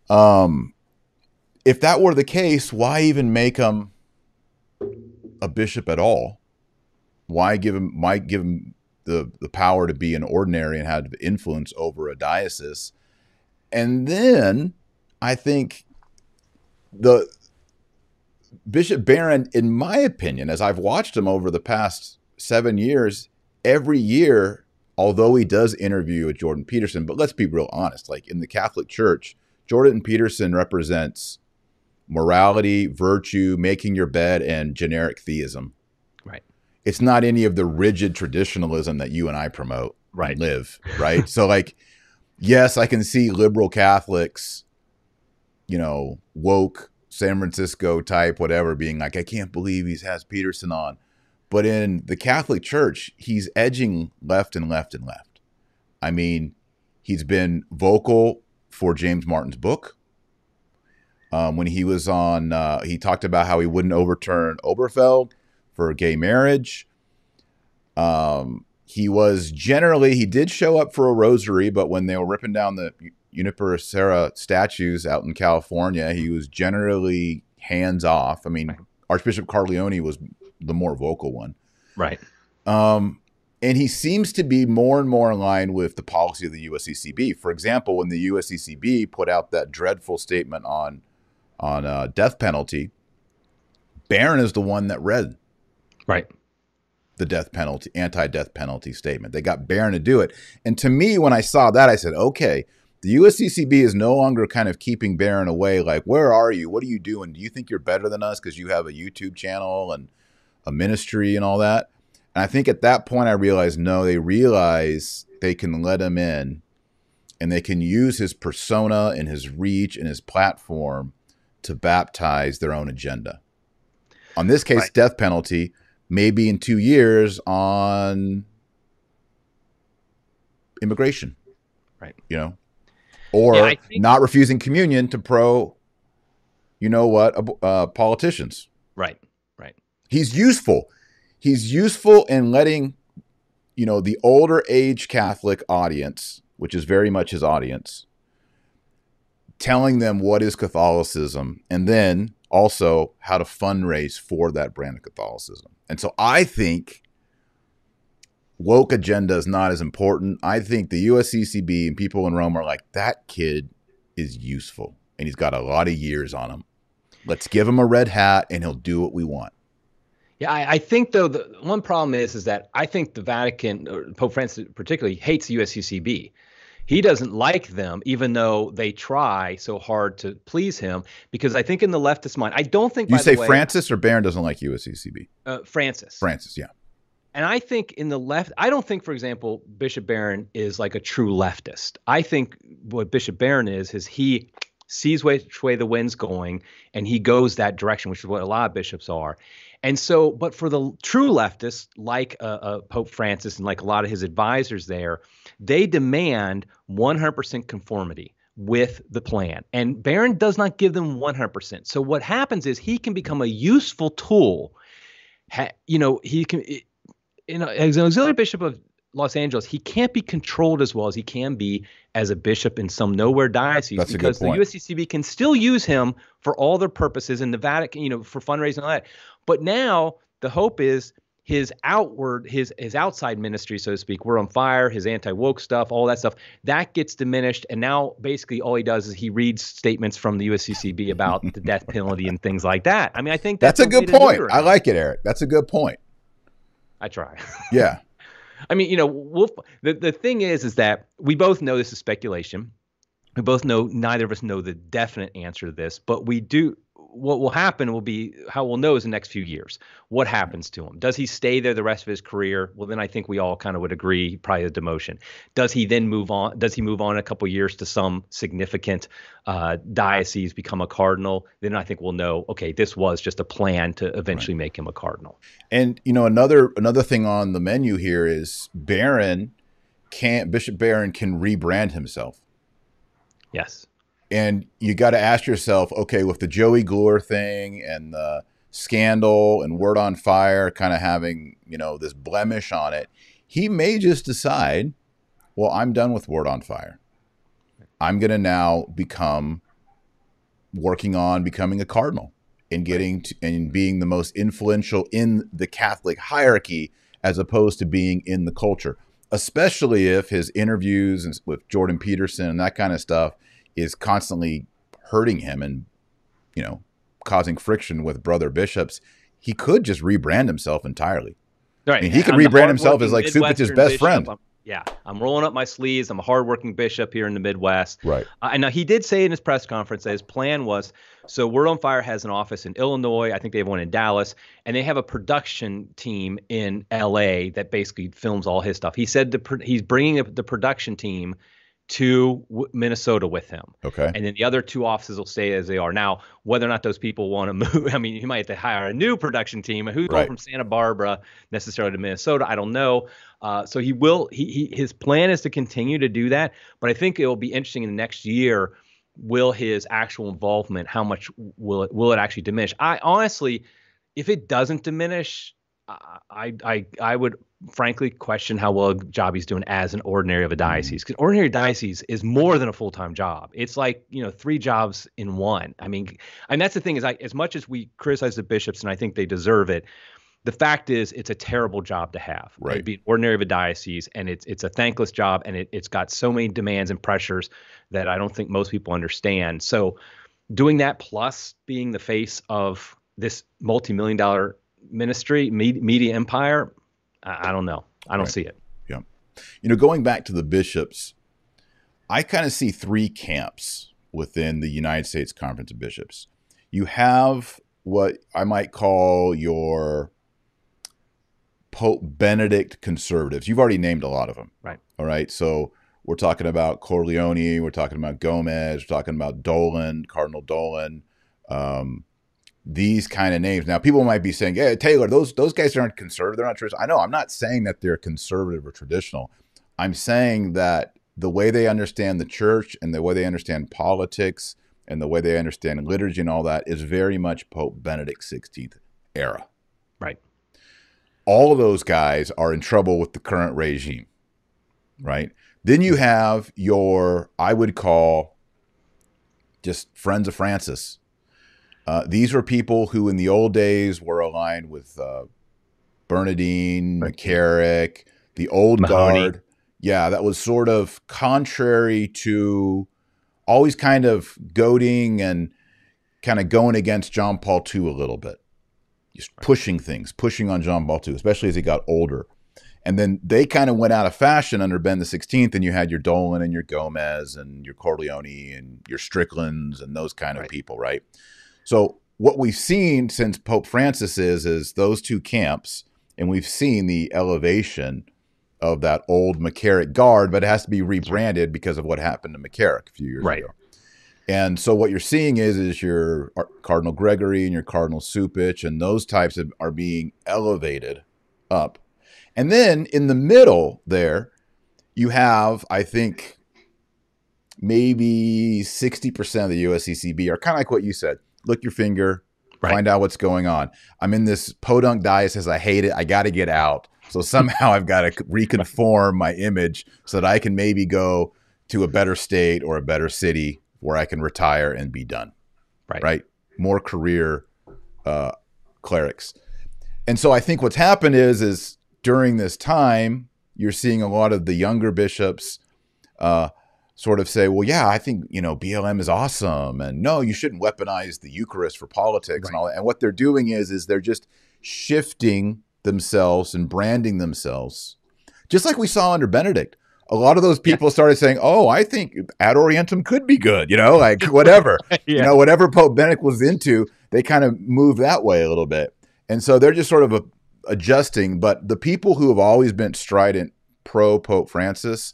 Um, if that were the case, why even make him a bishop at all? Why give him? Why give him the the power to be an ordinary and have influence over a diocese? And then I think the Bishop Barron, in my opinion, as I've watched him over the past seven years, every year, although he does interview with Jordan Peterson, but let's be real honest, like in the Catholic Church, Jordan Peterson represents morality, virtue, making your bed, and generic theism. Right. It's not any of the rigid traditionalism that you and I promote. Right. live. Right. so like, yes, I can see liberal Catholics, you know, woke San Francisco type, whatever, being like, I can't believe he has Peterson on. But in the Catholic Church, he's edging left and left and left. I mean, he's been vocal for James Martin's book. Um, when he was on, uh, he talked about how he wouldn't overturn Obergefell for gay marriage. Um, he was generally, he did show up for a rosary, but when they were ripping down the Junipero Serra statues out in California, he was generally hands off. I mean, Archbishop Carleone was the more vocal one. Right. Um, and he seems to be more and more in line with the policy of the USCCB. For example, when the USCCB put out that dreadful statement on on uh, death penalty, Barron is the one that read right the death penalty anti-death penalty statement. They got Barron to do it, and to me, when I saw that, I said, okay. The USCCB is no longer kind of keeping Barron away. Like, where are you? What are you doing? Do you think you're better than us because you have a YouTube channel and a ministry and all that. And I think at that point I realized no, they realize they can let him in and they can use his persona and his reach and his platform to baptize their own agenda. On this case, right. death penalty, maybe in two years on immigration. Right. You know, or yeah, not refusing communion to pro, you know what, uh, politicians. Right he's useful. He's useful in letting, you know, the older age Catholic audience, which is very much his audience, telling them what is Catholicism and then also how to fundraise for that brand of Catholicism. And so I think woke agenda is not as important. I think the USCCB and people in Rome are like, that kid is useful and he's got a lot of years on him. Let's give him a red hat and he'll do what we want. Yeah, I, I, think though the one problem is is that I think the Vatican, or Pope Francis particularly, hates the USCCB. He doesn't like them, even though they try so hard to please him. Because I think in the leftist mind, I don't think you say way, Francis or Barron doesn't like USCCB. Uh, Francis. Francis, yeah. And I think in the left, I don't think, for example, Bishop Barron is like a true leftist. I think what Bishop Barron is is he sees which way the wind's going and he goes that direction, which is what a lot of bishops are. And so, but for the true leftists, like uh, uh, Pope Francis and like a lot of his advisors there, they demand 100% conformity with the plan. And Barron does not give them 100%. So what happens is he can become a useful tool. Ha, you know, he can, you know, as an auxiliary bishop of Los Angeles, he can't be controlled as well as he can be as a bishop in some nowhere diocese That's because the USCCB can still use him for all their purposes in the Vatican, you know, for fundraising and all that. But now the hope is his outward, his his outside ministry, so to speak, Word on Fire, his anti-woke stuff, all that stuff, that gets diminished. And now basically all he does is he reads statements from the USCCB about the death penalty and things like that. I mean, I think that's, that's a good point. I like it, Eric. That's a good point. I try. Yeah. I mean, you know, the the thing is, is that we both know this is speculation. We both know neither of us know the definite answer to this, but we do what will happen will be how we'll know is the next few years. What happens to him? Does he stay there the rest of his career? Well, then I think we all kind of would agree probably a demotion. Does he then move on? Does he move on a couple years to some significant uh, diocese, become a cardinal? Then I think we'll know. Okay, this was just a plan to eventually right. make him a cardinal. And you know another another thing on the menu here is Barron can't Bishop Barron can rebrand himself. Yes and you got to ask yourself, okay, with the Joey Gloor thing and the scandal and Word on Fire kind of having, you know, this blemish on it, he may just decide, well, I'm done with Word on Fire. I'm going to now become working on becoming a cardinal and getting to, and being the most influential in the Catholic hierarchy as opposed to being in the culture, especially if his interviews with Jordan Peterson and that kind of stuff – is constantly hurting him and you know causing friction with brother bishops, he could just rebrand himself entirely. Right. I mean, he could I'm rebrand himself as like Cupich's best bishop. friend. I'm, yeah, I'm rolling up my sleeves. I'm a hardworking bishop here in the Midwest. Right. Uh, and now he did say in his press conference that his plan was so Word on Fire has an office in Illinois. I think they have one in Dallas, and they have a production team in L.A. that basically films all his stuff. He said the, he's bringing up the production team to Minnesota with him. Okay. And then the other two offices will stay as they are. Now, whether or not those people want to move, I mean, you might have to hire a new production team. Who's right. going from Santa Barbara necessarily to Minnesota? I don't know. Uh, so he will. He, he his plan is to continue to do that. But I think it will be interesting in the next year. Will his actual involvement? How much will it will it actually diminish? I honestly, if it doesn't diminish, I I I would frankly question how well a job he's doing as an ordinary of a mm-hmm. diocese because ordinary diocese is more than a full-time job. It's like you know three jobs in one. I mean and that's the thing is I, as much as we criticize the bishops and i think they deserve it the fact is it's a terrible job to have right. be ordinary of a diocese and it's it's a thankless job and it, it's got so many demands and pressures that i don't think most people understand. So doing that plus being the face of this multi-million dollar ministry media empire I, I don't know. I don't right. see it. Yeah. You know, going back to the bishops, I kind of see three camps within the United States Conference of Bishops. You have what I might call your Pope Benedict conservatives. You've already named a lot of them. Right. All right. So we're talking about Corleone, we're talking about Gomez, we're talking about Dolan, Cardinal Dolan. Um, these kind of names. Now, people might be saying, "Yeah, Taylor, those those guys aren't conservative. They're not traditional." I know. I'm not saying that they're conservative or traditional. I'm saying that the way they understand the church and the way they understand politics and the way they understand liturgy and all that is very much Pope Benedict XVI era. Right. All of those guys are in trouble with the current regime. Right. Then you have your, I would call, just friends of Francis uh, these were people who, in the old days, were aligned with uh, Bernardin, McCarrick, the old Mahony. guard. Yeah, that was sort of contrary to always kind of goading and kind of going against John Paul II a little bit, just pushing things, pushing on John Paul II, especially as he got older. And then they kind of went out of fashion under Ben the Sixteenth, and you had your Dolan and your Gomez and your Corleone and your Stricklands and those kind of Right. people, right? So what we've seen since Pope Francis is is those two camps, and we've seen the elevation of that old McCarrick guard, but it has to be rebranded because of what happened to McCarrick a few years Right. ago. And so what you're seeing is is your uh, Cardinal Gregory and your Cardinal Cupich and those types of, are being elevated up. And then in the middle there, you have I think maybe 60% of the USCCB are kind of like what you said. Lick your finger, Right. find out what's going on. I'm in this podunk diocese. I hate it. I got to get out. So somehow I've got to reconform my image so that I can maybe go to a better state or a better city where I can retire and be done. Right. Right. More career uh, clerics. And so I think what's happened is is during this time you're seeing a lot of the younger bishops uh, sort of say, well, yeah, I think you know BLM is awesome, and no, you shouldn't weaponize the Eucharist for politics and all that. And what they're doing is is they're just shifting themselves and branding themselves, just like we saw under Benedict. A lot of those people started saying, "Oh, I think Ad Orientem could be good," you know, like whatever you know, whatever Pope Benedict was into, they kind of move that way a little bit. And so they're just sort of a, adjusting. But the people who have always been strident pro Pope Francis,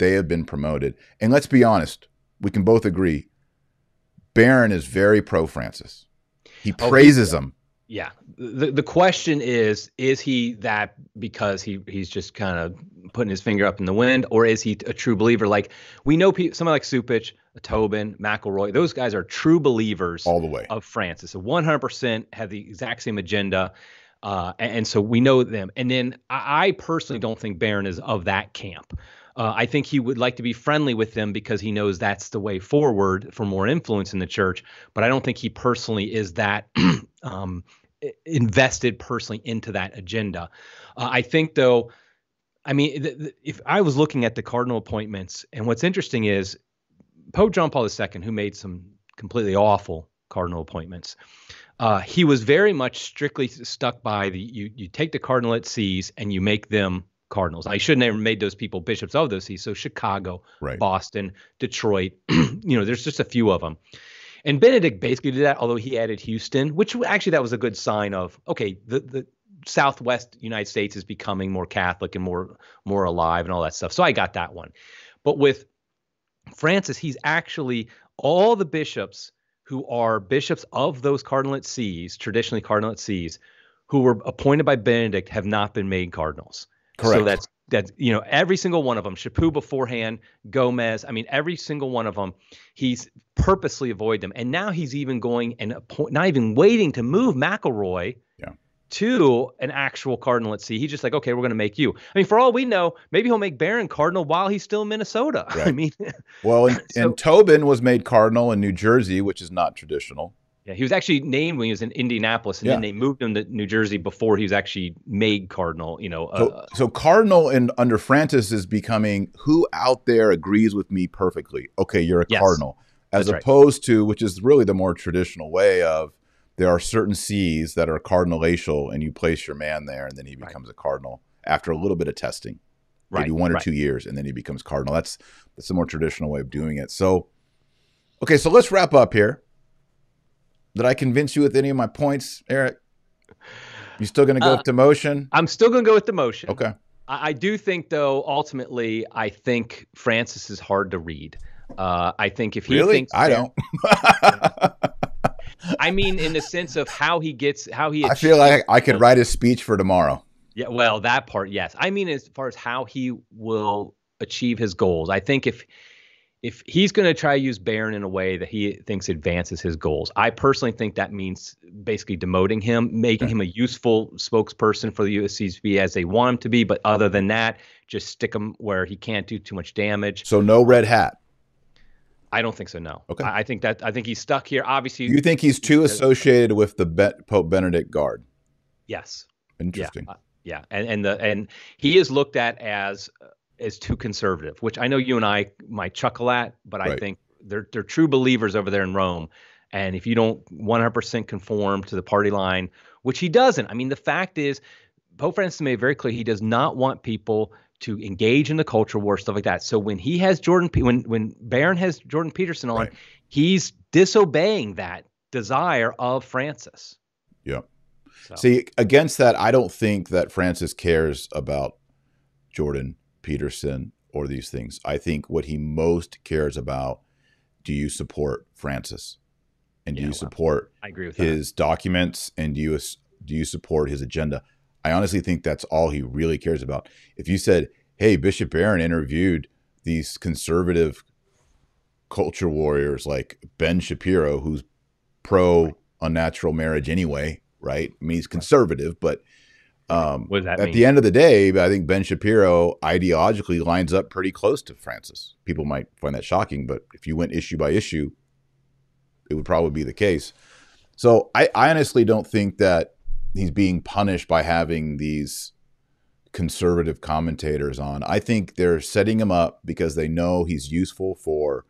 they have been promoted. And let's be honest, we can both agree Barron is very pro Francis. He Oh, praises him. Yeah. The the question is, is he that because he he's just kind of putting his finger up in the wind, or is he a true believer? Like we know people, somebody like Cupich, Tobin, McElroy, those guys are true believers all the way. of Francis. So 100% have the exact same agenda. Uh, and, and so we know them. And then I, I personally don't think Barron is of that camp. Uh, I think he would like to be friendly with them because he knows that's the way forward for more influence in the church. But I don't think he personally is that um, invested personally into that agenda. Uh, I think, though, I mean, th- th- if I was looking at the cardinal appointments, and what's interesting is Pope John Paul II, who made some completely awful cardinal appointments, uh, he was very much strictly stuck by the you you take the cardinalate sees and you make them cardinals. I shouldn't have made those people bishops of those sees. So Chicago, Right. Boston, Detroit, you know, there's just a few of them. And Benedict basically did that, although he added Houston, which actually that was a good sign of okay, the the Southwest United States is becoming more Catholic and more more alive and all that stuff. So I got that one. But with Francis, he's actually all the bishops who are bishops of those cardinalate sees, traditionally cardinalate sees, who were appointed by Benedict have not been made cardinals. Correct. So that's that's you know every single one of them. Chaput beforehand, Gomez. I mean every single one of them. He's purposely avoid them, and now he's even going and not even waiting to move McElroy. Yeah. To an actual cardinalate see. He's just like, okay, we're going to make you. I mean, for all we know, maybe he'll make Barron cardinal while he's still in Minnesota. I mean, Well, and, So- and Tobin was made cardinal in New Jersey, which is not traditional. Yeah, he was actually named when he was in Indianapolis, and then they moved him to New Jersey before he was actually made cardinal. You know, So, uh, so cardinal and under Francis is becoming who out there agrees with me perfectly. Okay, you're a Yes. cardinal, as That's right. opposed to which is really the more traditional way of there are certain sees that are cardinalatial, and you place your man there, and then he Right. becomes a cardinal after a little bit of testing, right, maybe one or right. two years, and then he becomes cardinal. That's that's the more traditional way of doing it. So, okay, so let's wrap up here. Did I convince you with any of my points, Eric? You still going to go Uh, with motion? I'm still going to go with the motion. Okay. I, I do think, though, ultimately, I think Francis is hard to read. Uh, I think if he Really? thinks, I don't. I mean, in the sense of how he gets, how he. I feel like I could write a speech for tomorrow. Yeah, well, that part, yes. I mean, as far as how he will achieve his goals, I think if if he's going to try to use Barron in a way that he thinks advances his goals, I personally think that means basically demoting him, making him a useful spokesperson for the USCB as they want him to be. But other than that, just stick him where he can't do too much damage. So no red hat. I don't think so. No. Okay. I, I think that I think he's stuck here. Obviously, You think he's too associated with the Be- Pope Benedict Guard? yes. Interesting. Yeah, uh, yeah, and and the and he is looked at as uh, as too conservative, which I know you and I might chuckle at, but I think they're they're true believers over there in Rome. And if you don't 100% conform to the party line, which he doesn't, I mean, the fact is, Pope Francis made very clear he does not want people to engage in the culture war, stuff like that. So when he has Jordan, when when Barron has Jordan Peterson on, right. he's disobeying that desire of Francis. Yeah. So. See, against that, I don't think that Francis cares about Jordan Peterson or these things. I think what he most cares about do you support Francis? And do yeah, you support I agree with his that. documents and do you do you support his agenda? I honestly think that's all he really cares about. If you said, "Hey, Bishop Barron interviewed these conservative culture warriors like Ben Shapiro who's pro unnatural marriage anyway, right? I mean, he's conservative, but um, at mean? the end of the day, I think Ben Shapiro ideologically lines up pretty close to Francis. People might find that shocking, but if you went issue by issue, it would probably be the case. So I, I honestly don't think that he's being punished by having these conservative commentators on. I think they're setting him up because they know he's useful for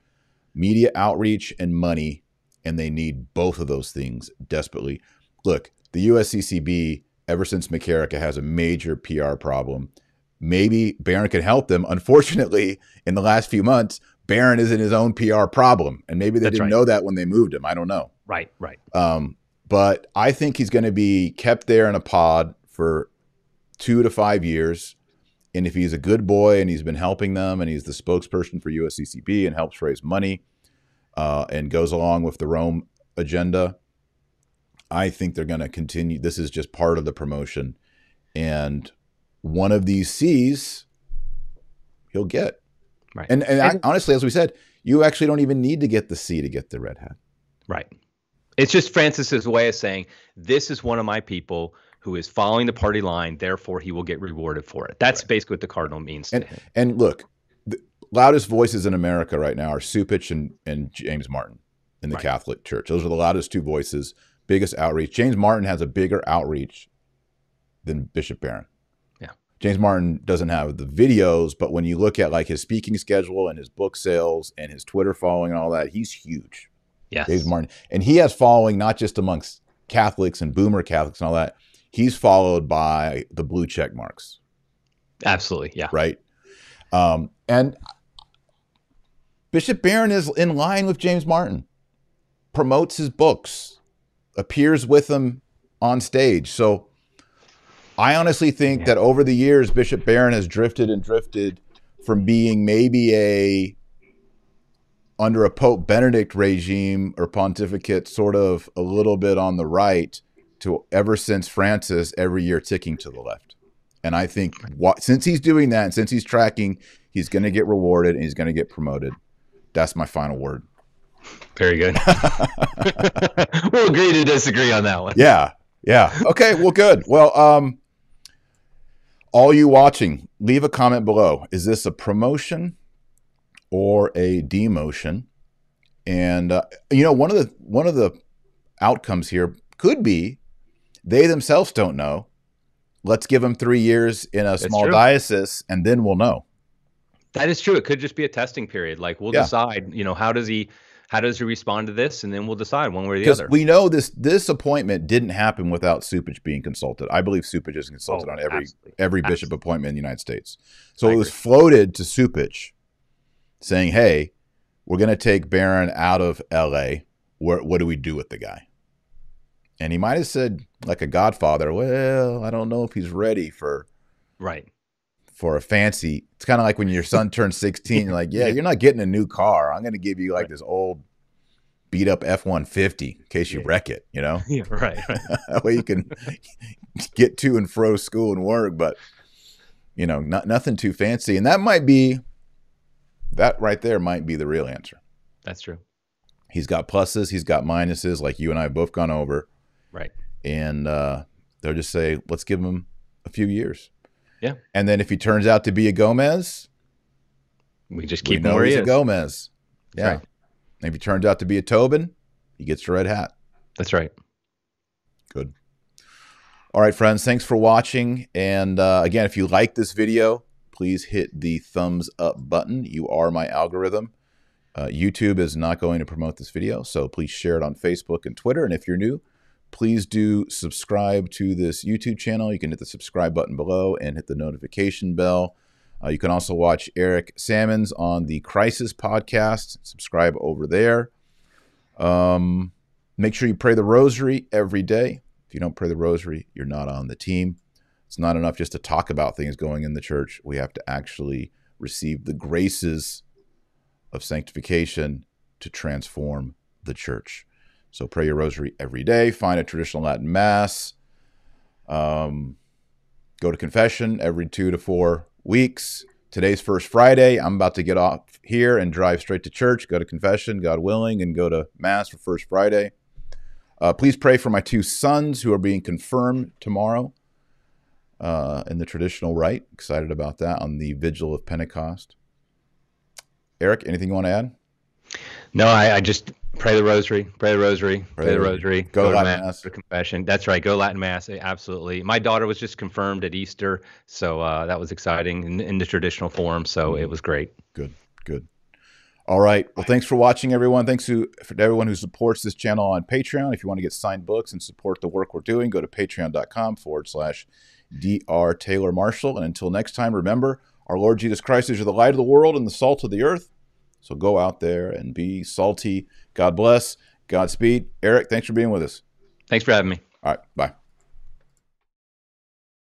media outreach and money, and they need both of those things desperately. Look, the USCCB ever since McCarrick has a major PR problem. Maybe Barron can help them. Unfortunately, in the last few months, Barron is in his own PR problem, and maybe they That's didn't right. know that when they moved him. I don't know. Right, right. Um, but I think he's going to be kept there in a pod for two to five years. And if he's a good boy and he's been helping them and he's the spokesperson for USCCB and helps raise money uh, and goes along with the Rome agenda, I think they're going to continue. This is just part of the promotion. And one of these sees he'll get. Right. And, and, and I, honestly, as we said, you actually don't even need to get the C to get the red hat. Right. It's just Francis's way of saying, this is one of my people who is following the party line, therefore he will get rewarded for it. That's right. basically what the cardinal means and, And look, the loudest voices in America right now are Cupich and, and James Martin in the right. Catholic Church. Those are the loudest two voices biggest outreach. James Martin has a bigger outreach than Bishop Barron. Yeah. James Martin doesn't have the videos, but when you look at like his speaking schedule and his book sales and his Twitter following and all that, he's huge. Yes. James Martin. And he has following not just amongst Catholics and boomer Catholics and all that. He's followed by the blue check marks. Absolutely. Yeah. Right. Um, and Bishop Barron is in line with James Martin, promotes his books, appears with them on stage. So I honestly think yeah. that over the years, Bishop Barron has drifted and drifted from being maybe a under a Pope Benedict regime or pontificate, sort of a little bit on the right, to ever since Francis, every year ticking to the left. And I think what, since he's doing that, and since he's tracking, he's going to get rewarded and he's going to get promoted. That's my final word. Very good. we'll agree to disagree on that one. Yeah. Yeah. Okay. Well, good. Well, um, all you watching, leave a comment below. Is this a promotion or a demotion? And uh, you know, one of the one of the outcomes here could be they themselves don't know. Let's give them three years in a small diocese, and then we'll know. That is true. It could just be a testing period. Like we'll yeah. decide. You know, how does he? How does he respond to this, and then we'll decide one way or the other. We know this this appointment didn't happen without Cupich being consulted. I believe Cupich is consulted oh, on every absolutely. every bishop absolutely. appointment in the United States. So I it was agree. floated to Cupich, saying, "Hey, we're going to take Barron out of L.A. What what do we do with the guy?" And he might have said, like a Godfather, "Well, I don't know if he's ready for right." For a fancy. It's kind of like when your son turns 16, you're like, yeah, you're not getting a new car. I'm going to give you like this old beat up F 150 in case you yeah. wreck it, you know? Yeah, right. right. that way you can get to and fro school and work, but, you know, not, nothing too fancy. And that might be, that right there might be the real answer. That's true. He's got pluses, he's got minuses, like you and I have both gone over. Right. And uh, they'll just say, let's give him a few years. Yeah. And then if he turns out to be a Gomez, we just keep we know he's he a Gomez. Yeah. Right. if he turns out to be a Tobin, he gets the red hat. That's right. Good. All right, friends. Thanks for watching. And uh, again, if you like this video, please hit the thumbs up button. You are my algorithm. Uh, YouTube is not going to promote this video, so please share it on Facebook and Twitter. And if you're new, please do subscribe to this YouTube channel. You can hit the subscribe button below and hit the notification bell. Uh, you can also watch Eric Sammons on the Crisis podcast. Subscribe over there. Um, make sure you pray the rosary every day. If you don't pray the rosary, you're not on the team. It's not enough just to talk about things going in the church. We have to actually receive the graces of sanctification to transform the church. So pray your rosary every day. Find a traditional Latin Mass. Um, go to confession every two to four weeks. Today's First Friday. I'm about to get off here and drive straight to church, go to confession, God willing, and go to Mass for First Friday. Uh, please pray for my two sons who are being confirmed tomorrow uh, in the traditional rite. Excited about that on the Vigil of Pentecost. Eric, anything you want to add? No, I, I just pray the rosary, pray the rosary, pray, pray the rosary, go, go to Latin Mass, for confession. That's right, go Latin Mass. Absolutely. My daughter was just confirmed at Easter, so uh, that was exciting in, in, the traditional form. So it was great. Good, good. All right. Well, thanks for watching, everyone. Thanks to, for everyone who supports this channel on Patreon. If you want to get signed books and support the work we're doing, go to patreon.com forward slash Dr. Taylor Marshall. And until next time, remember, our Lord Jesus Christ is the light of the world and the salt of the earth. So go out there and be salty. God bless. Godspeed. Eric, thanks for being with us. Thanks for having me. All right. Bye.